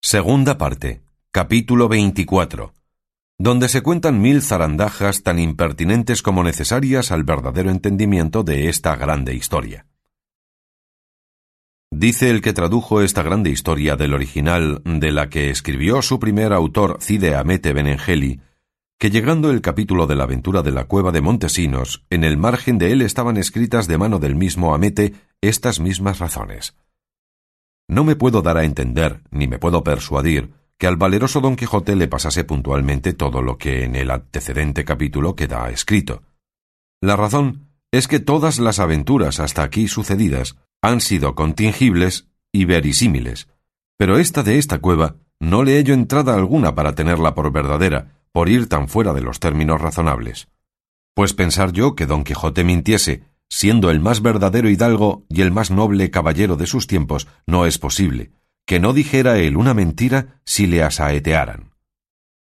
Segunda parte. Capítulo 24. Donde se cuentan mil zarandajas tan impertinentes como necesarias al verdadero entendimiento de esta grande historia. Dice el que tradujo esta grande historia del original de la que escribió su primer autor Cide Amete Benengeli, que llegando el capítulo de la aventura de la cueva de Montesinos, en el margen de él estaban escritas de mano del mismo Amete estas mismas razones. No me puedo dar a entender, ni me puedo persuadir, que al valeroso Don Quijote le pasase puntualmente todo lo que en el antecedente capítulo queda escrito. La razón es que todas las aventuras hasta aquí sucedidas han sido contingibles y verisímiles, pero esta de esta cueva no le hallo entrada alguna para tenerla por verdadera, por ir tan fuera de los términos razonables. Pues pensar yo que Don Quijote mintiese, siendo el más verdadero hidalgo y el más noble caballero de sus tiempos, no es posible, que no dijera él una mentira si le asaetearan.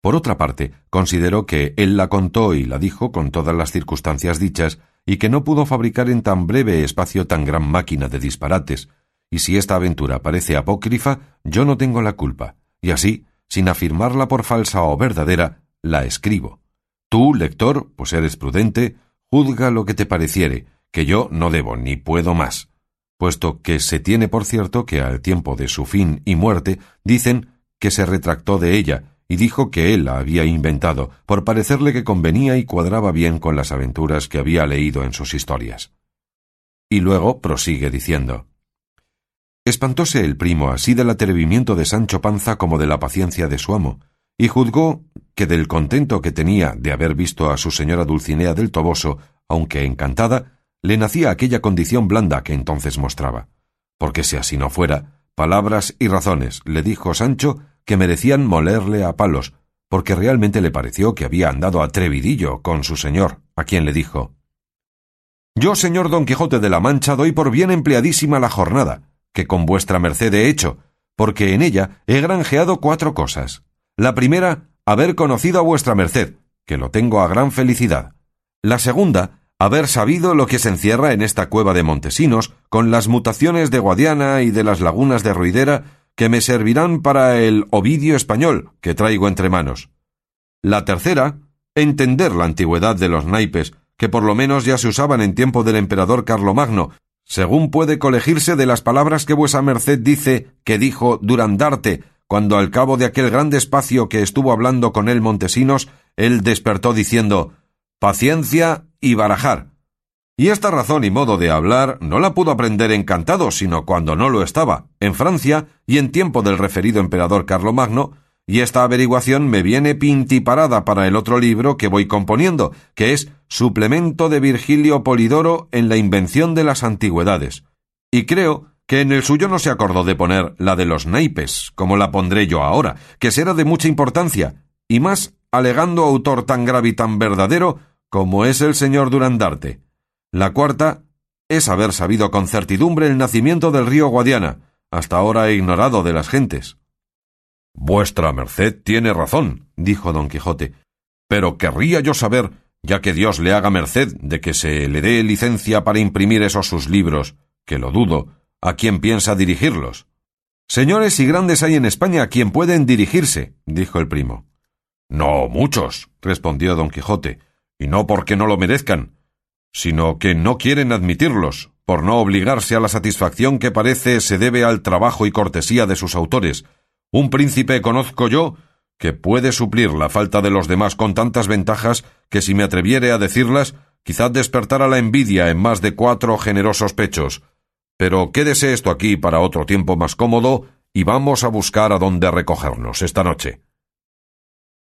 Por otra parte, considero que él la contó y la dijo con todas las circunstancias dichas, y que no pudo fabricar en tan breve espacio tan gran máquina de disparates, y si esta aventura parece apócrifa, yo no tengo la culpa, y así, sin afirmarla por falsa o verdadera, la escribo. Tú, lector, pues eres prudente, juzga lo que te pareciere, que yo no debo ni puedo más, puesto que se tiene por cierto que al tiempo de su fin y muerte dicen que se retractó de ella y dijo que él la había inventado, por parecerle que convenía y cuadraba bien con las aventuras que había leído en sus historias. Y luego prosigue diciendo Espantóse el primo así del atrevimiento de Sancho Panza como de la paciencia de su amo, y juzgó que del contento que tenía de haber visto a su señora Dulcinea del Toboso, aunque encantada, le nacía aquella condición blanda que entonces mostraba. Porque si así no fuera, palabras y razones, le dijo Sancho, que merecían molerle a palos, porque realmente le pareció que había andado atrevidillo con su señor, a quien le dijo Yo, señor Don Quijote de la Mancha, doy por bien empleadísima la jornada, que con vuestra merced he hecho, porque en ella he granjeado cuatro cosas. La primera, haber conocido a vuestra merced, que lo tengo a gran felicidad. La segunda, haber sabido lo que se encierra en esta cueva de Montesinos, con las mutaciones de Guadiana y de las lagunas de Ruidera, que me servirán para el Ovidio español que traigo entre manos. La tercera, entender la antigüedad de los naipes, que por lo menos ya se usaban en tiempo del emperador Carlomagno, según puede colegirse de las palabras que vuesa merced dice que dijo Durandarte, cuando al cabo de aquel grande espacio que estuvo hablando con él Montesinos, él despertó diciendo Paciencia y barajar. Y esta razón y modo de hablar no la pudo aprender encantado, sino cuando no lo estaba, en Francia y en tiempo del referido emperador Carlomagno, y esta averiguación me viene pintiparada para el otro libro que voy componiendo, que es Suplemento de Virgilio Polidoro en la invención de las antigüedades. Y creo que en el suyo no se acordó de poner la de los naipes, como la pondré yo ahora, que será de mucha importancia, y más alegando autor tan grave y tan verdadero como es el señor Durandarte. La cuarta es haber sabido con certidumbre el nacimiento del río Guadiana, hasta ahora ignorado de las gentes. Vuestra merced tiene razón, dijo don Quijote, pero querría yo saber, ya que Dios le haga merced de que se le dé licencia para imprimir esos sus libros, que lo dudo, a quién piensa dirigirlos. Señores y grandes hay en España a quien pueden dirigirse, dijo el primo. No muchos, respondió don Quijote, y no porque no lo merezcan, sino que no quieren admitirlos, por no obligarse a la satisfacción que parece se debe al trabajo y cortesía de sus autores. Un príncipe conozco yo que puede suplir la falta de los demás con tantas ventajas que si me atreviere a decirlas, quizás despertara la envidia en más de cuatro generosos pechos. Pero quédese esto aquí para otro tiempo más cómodo y vamos a buscar a dónde recogernos esta noche.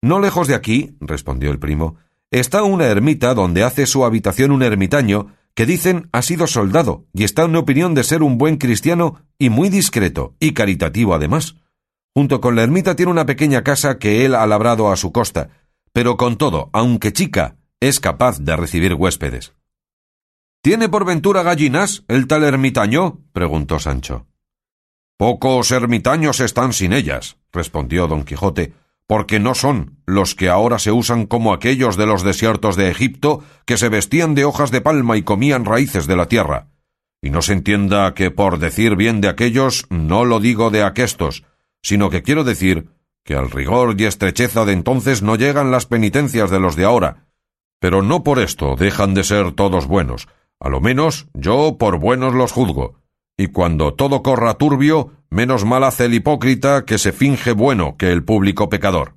No lejos de aquí, respondió el primo, está una ermita donde hace su habitación un ermitaño que dicen ha sido soldado y está en opinión de ser un buen cristiano y muy discreto y caritativo además. Junto con la ermita tiene una pequeña casa que él ha labrado a su costa, pero con todo, aunque chica, es capaz de recibir huéspedes. ¿Tiene por ventura gallinas el tal ermitaño? preguntó Sancho. Pocos ermitaños están sin ellas, respondió don Quijote, porque no son los que ahora se usan como aquellos de los desiertos de Egipto que se vestían de hojas de palma y comían raíces de la tierra. Y no se entienda que por decir bien de aquellos no lo digo de aquestos, sino que quiero decir que al rigor y estrecheza de entonces no llegan las penitencias de los de ahora. Pero no por esto dejan de ser todos buenos. A lo menos yo por buenos los juzgo. Y cuando todo corra turbio, menos mal hace el hipócrita que se finge bueno que el público pecador.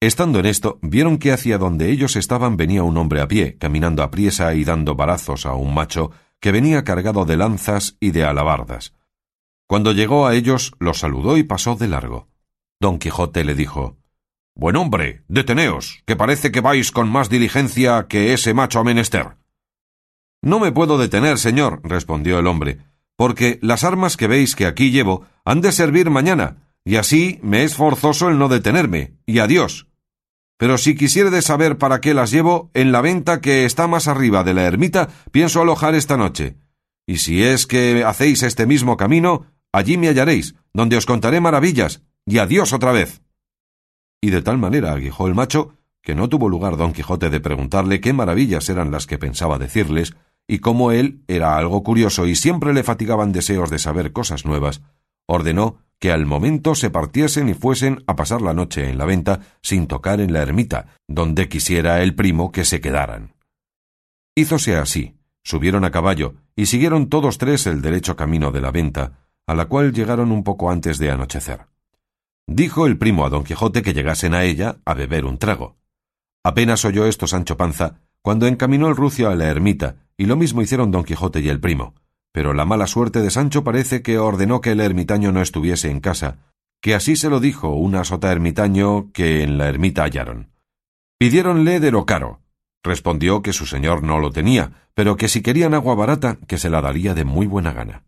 Estando en esto, vieron que hacia donde ellos estaban venía un hombre a pie, caminando a priesa y dando barazos a un macho que venía cargado de lanzas y de alabardas. Cuando llegó a ellos, los saludó y pasó de largo. Don Quijote le dijo Buen hombre, deteneos, que parece que vais con más diligencia que ese macho a menester. No me puedo detener, señor, respondió el hombre, porque las armas que veis que aquí llevo han de servir mañana, y así me es forzoso el no detenerme, y adiós. Pero si quisiere saber para qué las llevo, en la venta que está más arriba de la ermita pienso alojar esta noche. Y si es que hacéis este mismo camino, allí me hallaréis, donde os contaré maravillas, y adiós otra vez. Y de tal manera aguijó el macho, que no tuvo lugar don Quijote de preguntarle qué maravillas eran las que pensaba decirles, y como él era algo curioso y siempre le fatigaban deseos de saber cosas nuevas, ordenó que al momento se partiesen y fuesen a pasar la noche en la venta sin tocar en la ermita, donde quisiera el primo que se quedaran. Hízose así, subieron a caballo y siguieron todos tres el derecho camino de la venta, a la cual llegaron un poco antes de anochecer. Dijo el primo a don Quijote que llegasen a ella a beber un trago. Apenas oyó esto Sancho Panza cuando encaminó el rucio a la ermita, y lo mismo hicieron don Quijote y el primo pero la mala suerte de Sancho parece que ordenó que el ermitaño no estuviese en casa, que así se lo dijo una sota ermitaño que en la ermita hallaron. Pidiéronle de lo caro. Respondió que su señor no lo tenía, pero que si querían agua barata, que se la daría de muy buena gana.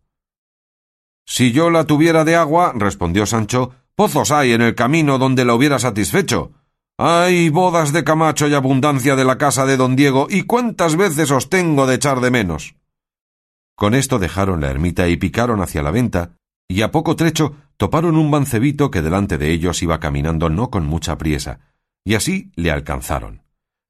Si yo la tuviera de agua, respondió Sancho, pozos hay en el camino donde la hubiera satisfecho. Hay bodas de Camacho y abundancia de la casa de don Diego, y cuántas veces os tengo de echar de menos. Con esto dejaron la ermita y picaron hacia la venta, y a poco trecho toparon un mancebito que delante de ellos iba caminando no con mucha priesa, y así le alcanzaron.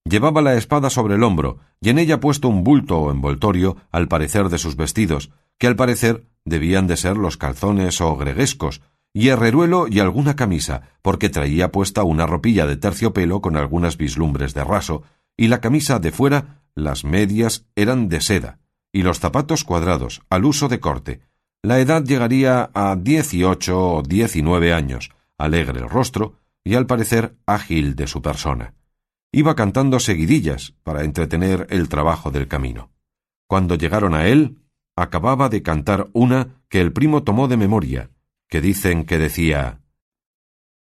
Llevaba la espada sobre el hombro, y en ella puesto un bulto o envoltorio, al parecer de sus vestidos, que al parecer debían de ser los calzones o greguescos, y herreruelo y alguna camisa, porque traía puesta una ropilla de terciopelo con algunas vislumbres de raso, y la camisa de fuera, las medias eran de seda, y los zapatos cuadrados, al uso de corte. La edad llegaría a dieciocho o diecinueve años, alegre el rostro y al parecer ágil de su persona. Iba cantando seguidillas para entretener el trabajo del camino. Cuando llegaron a él, acababa de cantar una que el primo tomó de memoria, que dicen que decía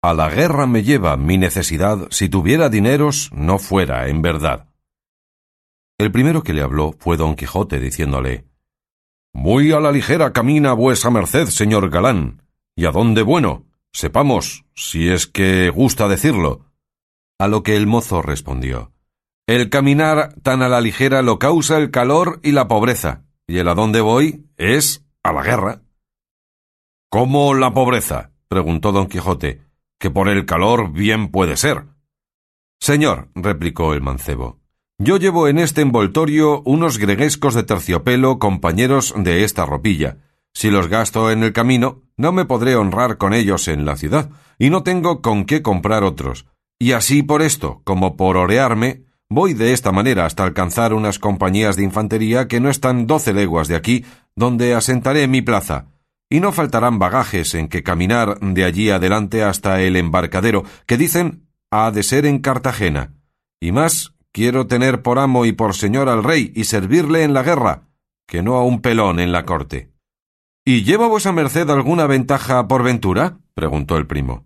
A la guerra me lleva mi necesidad, si tuviera dineros no fuera en verdad. El primero que le habló fue don Quijote, diciéndole Muy a la ligera camina vuesa merced, señor galán. ¿Y a dónde bueno? Sepamos, si es que gusta decirlo. A lo que el mozo respondió El caminar tan a la ligera lo causa el calor y la pobreza, y el a dónde voy es a la guerra. ¿Cómo la pobreza? preguntó don Quijote, que por el calor bien puede ser. Señor, replicó el mancebo, yo llevo en este envoltorio unos greguescos de terciopelo compañeros de esta ropilla. Si los gasto en el camino, no me podré honrar con ellos en la ciudad, y no tengo con qué comprar otros. Y así por esto, como por orearme, voy de esta manera hasta alcanzar unas compañías de infantería que no están doce leguas de aquí, donde asentaré mi plaza. Y no faltarán bagajes en que caminar de allí adelante hasta el embarcadero, que dicen ha de ser en Cartagena. Y más Quiero tener por amo y por señor al rey y servirle en la guerra, que no a un pelón en la corte. ¿Y lleva vuesa merced alguna ventaja por ventura? preguntó el primo.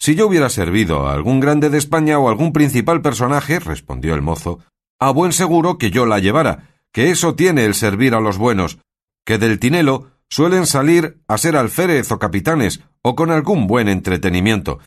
Si yo hubiera servido a algún grande de España o algún principal personaje, respondió el mozo, a buen seguro que yo la llevara, que eso tiene el servir a los buenos, que del tinelo suelen salir a ser alférez o capitanes, o con algún buen entretenimiento.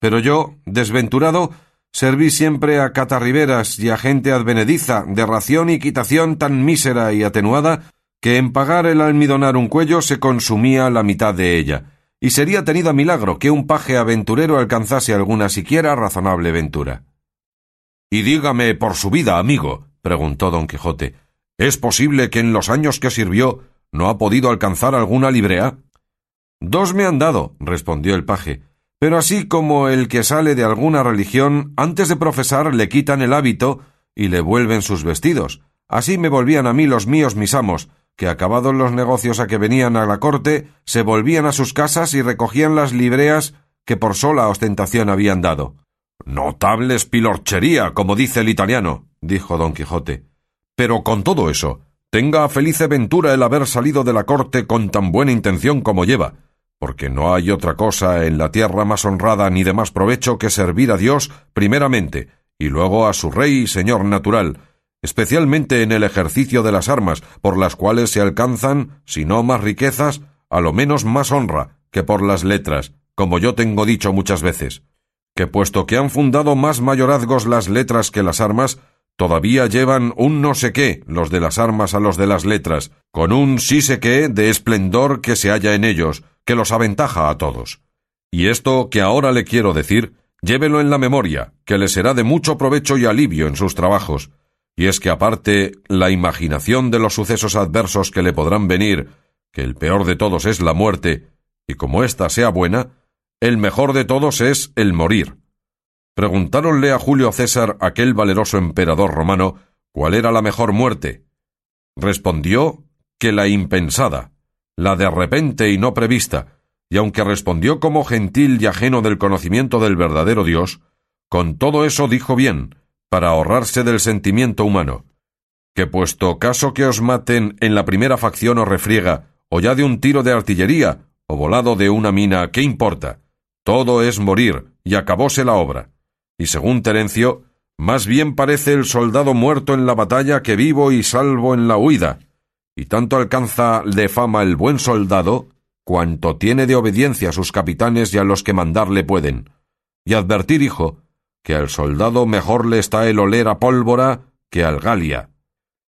Pero yo, desventurado, Serví siempre a catarriberas y a gente advenediza, de ración y quitación tan mísera y atenuada, que en pagar el almidonar un cuello se consumía la mitad de ella, y sería tenido milagro que un paje aventurero alcanzase alguna siquiera razonable ventura. Y dígame por su vida, amigo, preguntó don Quijote, ¿es posible que en los años que sirvió no ha podido alcanzar alguna librea? Dos me han dado, respondió el paje, pero así como el que sale de alguna religión, antes de profesar le quitan el hábito y le vuelven sus vestidos. Así me volvían a mí los míos mis amos, que acabados los negocios a que venían a la corte, se volvían a sus casas y recogían las libreas que por sola ostentación habían dado. Notable espilorchería, como dice el italiano, dijo don Quijote. Pero con todo eso, tenga feliz ventura el haber salido de la corte con tan buena intención como lleva, porque no hay otra cosa en la tierra más honrada ni de más provecho que servir a Dios primeramente, y luego a su rey y señor natural, especialmente en el ejercicio de las armas, por las cuales se alcanzan, si no más riquezas, a lo menos más honra que por las letras, como yo tengo dicho muchas veces, que puesto que han fundado más mayorazgos las letras que las armas, todavía llevan un no sé qué los de las armas a los de las letras, con un sí sé qué de esplendor que se halla en ellos, que los aventaja a todos. Y esto que ahora le quiero decir, llévelo en la memoria, que le será de mucho provecho y alivio en sus trabajos. Y es que aparte la imaginación de los sucesos adversos que le podrán venir, que el peor de todos es la muerte, y como ésta sea buena, el mejor de todos es el morir. Preguntáronle a Julio César, aquel valeroso emperador romano, cuál era la mejor muerte. Respondió que la impensada, la de repente y no prevista, y aunque respondió como gentil y ajeno del conocimiento del verdadero Dios, con todo eso dijo bien, para ahorrarse del sentimiento humano, que puesto caso que os maten en la primera facción o refriega, o ya de un tiro de artillería, o volado de una mina, ¿qué importa? Todo es morir, y acabóse la obra. Y según Terencio, más bien parece el soldado muerto en la batalla que vivo y salvo en la huida, y tanto alcanza de fama el buen soldado cuanto tiene de obediencia a sus capitanes y a los que mandarle pueden. Y advertir, hijo, que al soldado mejor le está el oler a pólvora que al galia,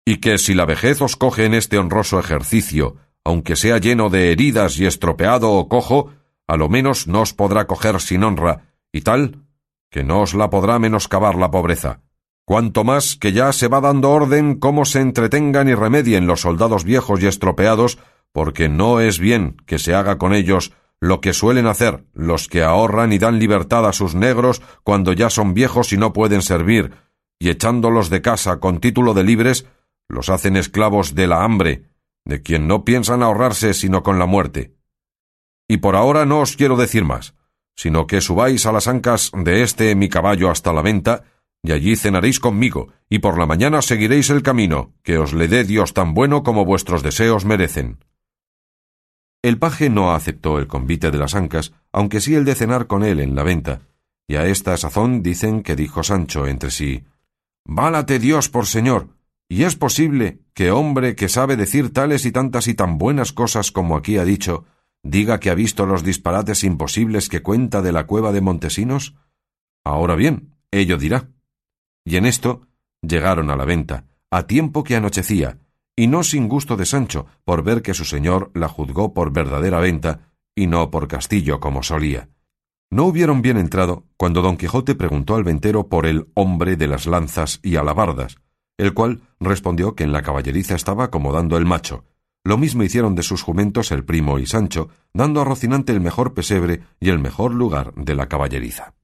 y que si la vejez os coge en este honroso ejercicio, aunque sea lleno de heridas y estropeado o cojo, a lo menos no os podrá coger sin honra, y tal, que no os la podrá menoscabar la pobreza cuanto más que ya se va dando orden cómo se entretengan y remedien los soldados viejos y estropeados, porque no es bien que se haga con ellos lo que suelen hacer los que ahorran y dan libertad a sus negros cuando ya son viejos y no pueden servir, y echándolos de casa con título de libres, los hacen esclavos de la hambre, de quien no piensan ahorrarse sino con la muerte. Y por ahora no os quiero decir más, sino que subáis a las ancas de este mi caballo hasta la venta, y allí cenaréis conmigo, y por la mañana seguiréis el camino, que os le dé Dios tan bueno como vuestros deseos merecen. El paje no aceptó el convite de las ancas, aunque sí el de cenar con él en la venta, y a esta sazón dicen que dijo Sancho entre sí Válate Dios por señor, y es posible que hombre que sabe decir tales y tantas y tan buenas cosas como aquí ha dicho, diga que ha visto los disparates imposibles que cuenta de la cueva de Montesinos? Ahora bien, ello dirá. Y en esto llegaron a la venta, a tiempo que anochecía, y no sin gusto de Sancho, por ver que su señor la juzgó por verdadera venta, y no por castillo como solía. No hubieron bien entrado cuando don Quijote preguntó al ventero por el hombre de las lanzas y alabardas, el cual respondió que en la caballeriza estaba acomodando el macho. Lo mismo hicieron de sus jumentos el primo y Sancho, dando a Rocinante el mejor pesebre y el mejor lugar de la caballeriza.